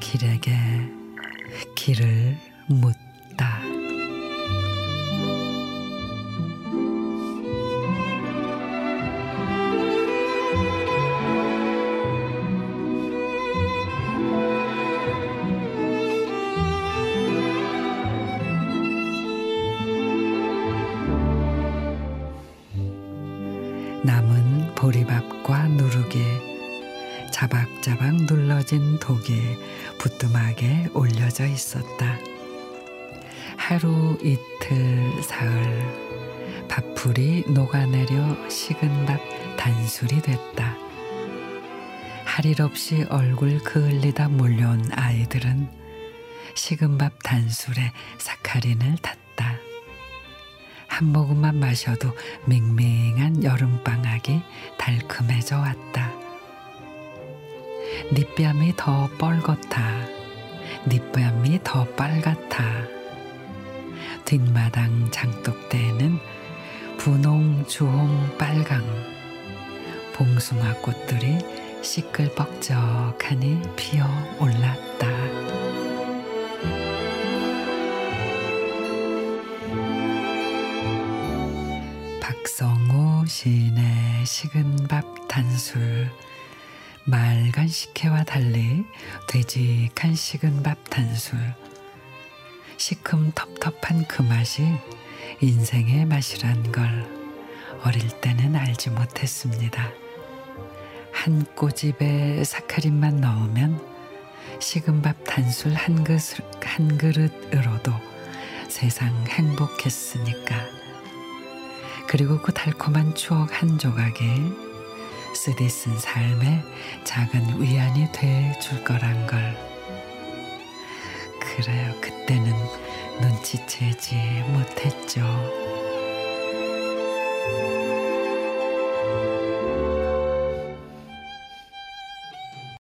길에게 길을 묻 남은 보리밥과 누룩이 자박자박 눌러진 독이 부뚜막에 올려져 있었다. 하루 이틀 사흘 밥풀이 녹아내려 식은 밥 단술이 됐다. 할 일 없이 얼굴 그을리다 몰려온 아이들은 식은 밥 단술에 사카린을 탔다. 한 모금만 마셔도 맹맹한 여름방학이 달큼해져 왔다. 닛뺨이 더 뻘겋다. 닛뺨이 더 빨갛다. 뒷마당 장독대에는 분홍, 주홍, 빨강 봉숭아 꽃들이 시끌벅적하니 피어 올랐다. 박성우 시인의 식은 밥 단술 맑은 식혜와 달리 되직한 식은 밥 단술 시큼 텁텁한 그 맛이 인생의 맛이란 걸 어릴 때는 알지 못했습니다. 한 꼬집에 사카린만 넣으면 식은 밥 단술 한, 그릇, 한 그릇으로도 세상 행복했으니까. 그리고 그 달콤한 추억 한 조각에 쓰디 쓴 삶에 작은 위안이 돼 줄 거란 걸. 그래요, 그때는 눈치채지 못했죠.